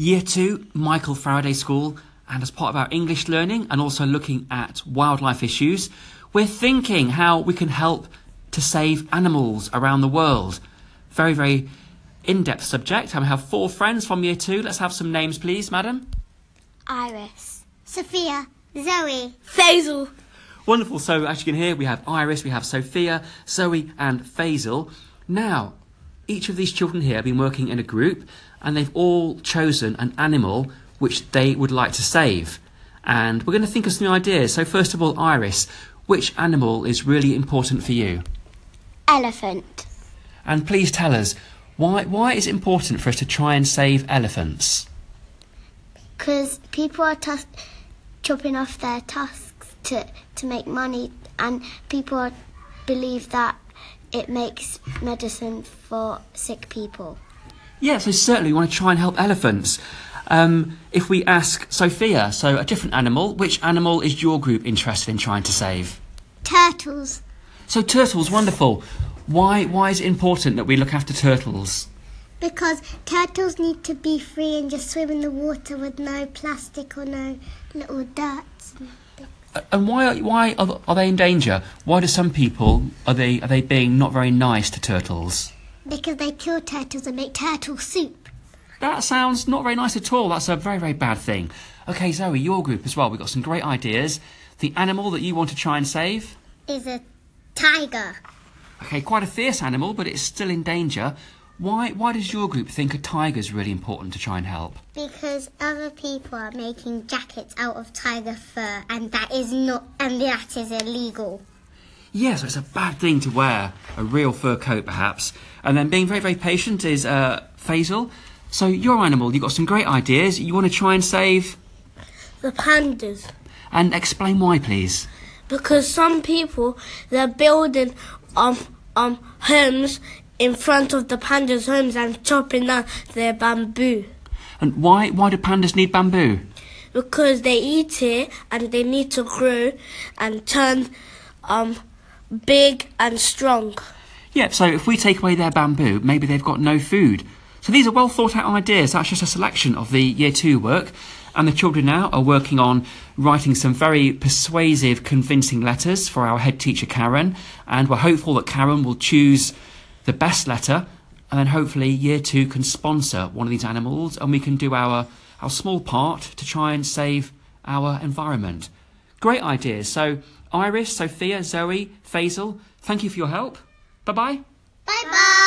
Year 2, Michael Faraday School, and as part of our English learning and also looking at wildlife issues, we're thinking how we can help to save animals around the world. Very, very in depth subject. And we have four friends from Year 2. Let's have some names, please, madam. Iris. Sophia. Zoe. Faisal. Wonderful. So, as you can hear, we have Iris, we have Sophia, Zoe, and Faisal. Now, each of these children here have been working in a group and they've all chosen an animal which they would like to save. And we're going to think of some ideas. So, first of all, Iris, which animal is really important for you? Elephant. And please tell us, why, why is it important for us to try and save elephants? Because people are tus- chopping off their tusks to, to make money, and people are, believe that it makes medicine for sick people. Yeah, so certainly we want to try and help elephants. Um, if we ask Sophia, so a different animal, which animal is your group interested in trying to save? Turtles. So turtles, wonderful. Why, why is it important that we look after turtles? Because turtles need to be free and just swim in the water with no plastic or no little dirt. And why, are- why are, are they in danger? Why do some people, are they, are they being not very nice to turtles? Because they kill turtles and make turtle soup. That sounds not very nice at all. That's a very, very bad thing. Okay, Zoe, your group as well. We've got some great ideas. The animal that you want to try and save? Is a tiger. Okay, quite a fierce animal, but it's still in danger. Why, why does your group think a tiger's really important to try and help? Because other people are making jackets out of tiger fur, and that is not, and that is illegal. Yeah, so it's a bad thing to wear, a real fur coat perhaps. And then being very, very patient is uh, Faisal. So your animal, you've got some great ideas. You want to try and save? The pandas. And explain why, please. Because some people they're building um um homes in front of the pandas' homes and chopping down their bamboo. And why, why do pandas need bamboo? Because they eat it and they need to grow and turn um big and strong. Yep, so if we take away their bamboo, maybe they've got no food. So these are well thought out ideas. That's just a selection of the year two work. And the children now are working on writing some very persuasive, convincing letters for our head teacher, Karen. And we're hopeful that Karen will choose the best letter. And then hopefully year two can sponsor one of these animals and we can do our, our small part to try and save our environment. Great ideas. So, Iris, Sophia, Zoe, Faisal, thank you for your help. Bye bye. Bye bye.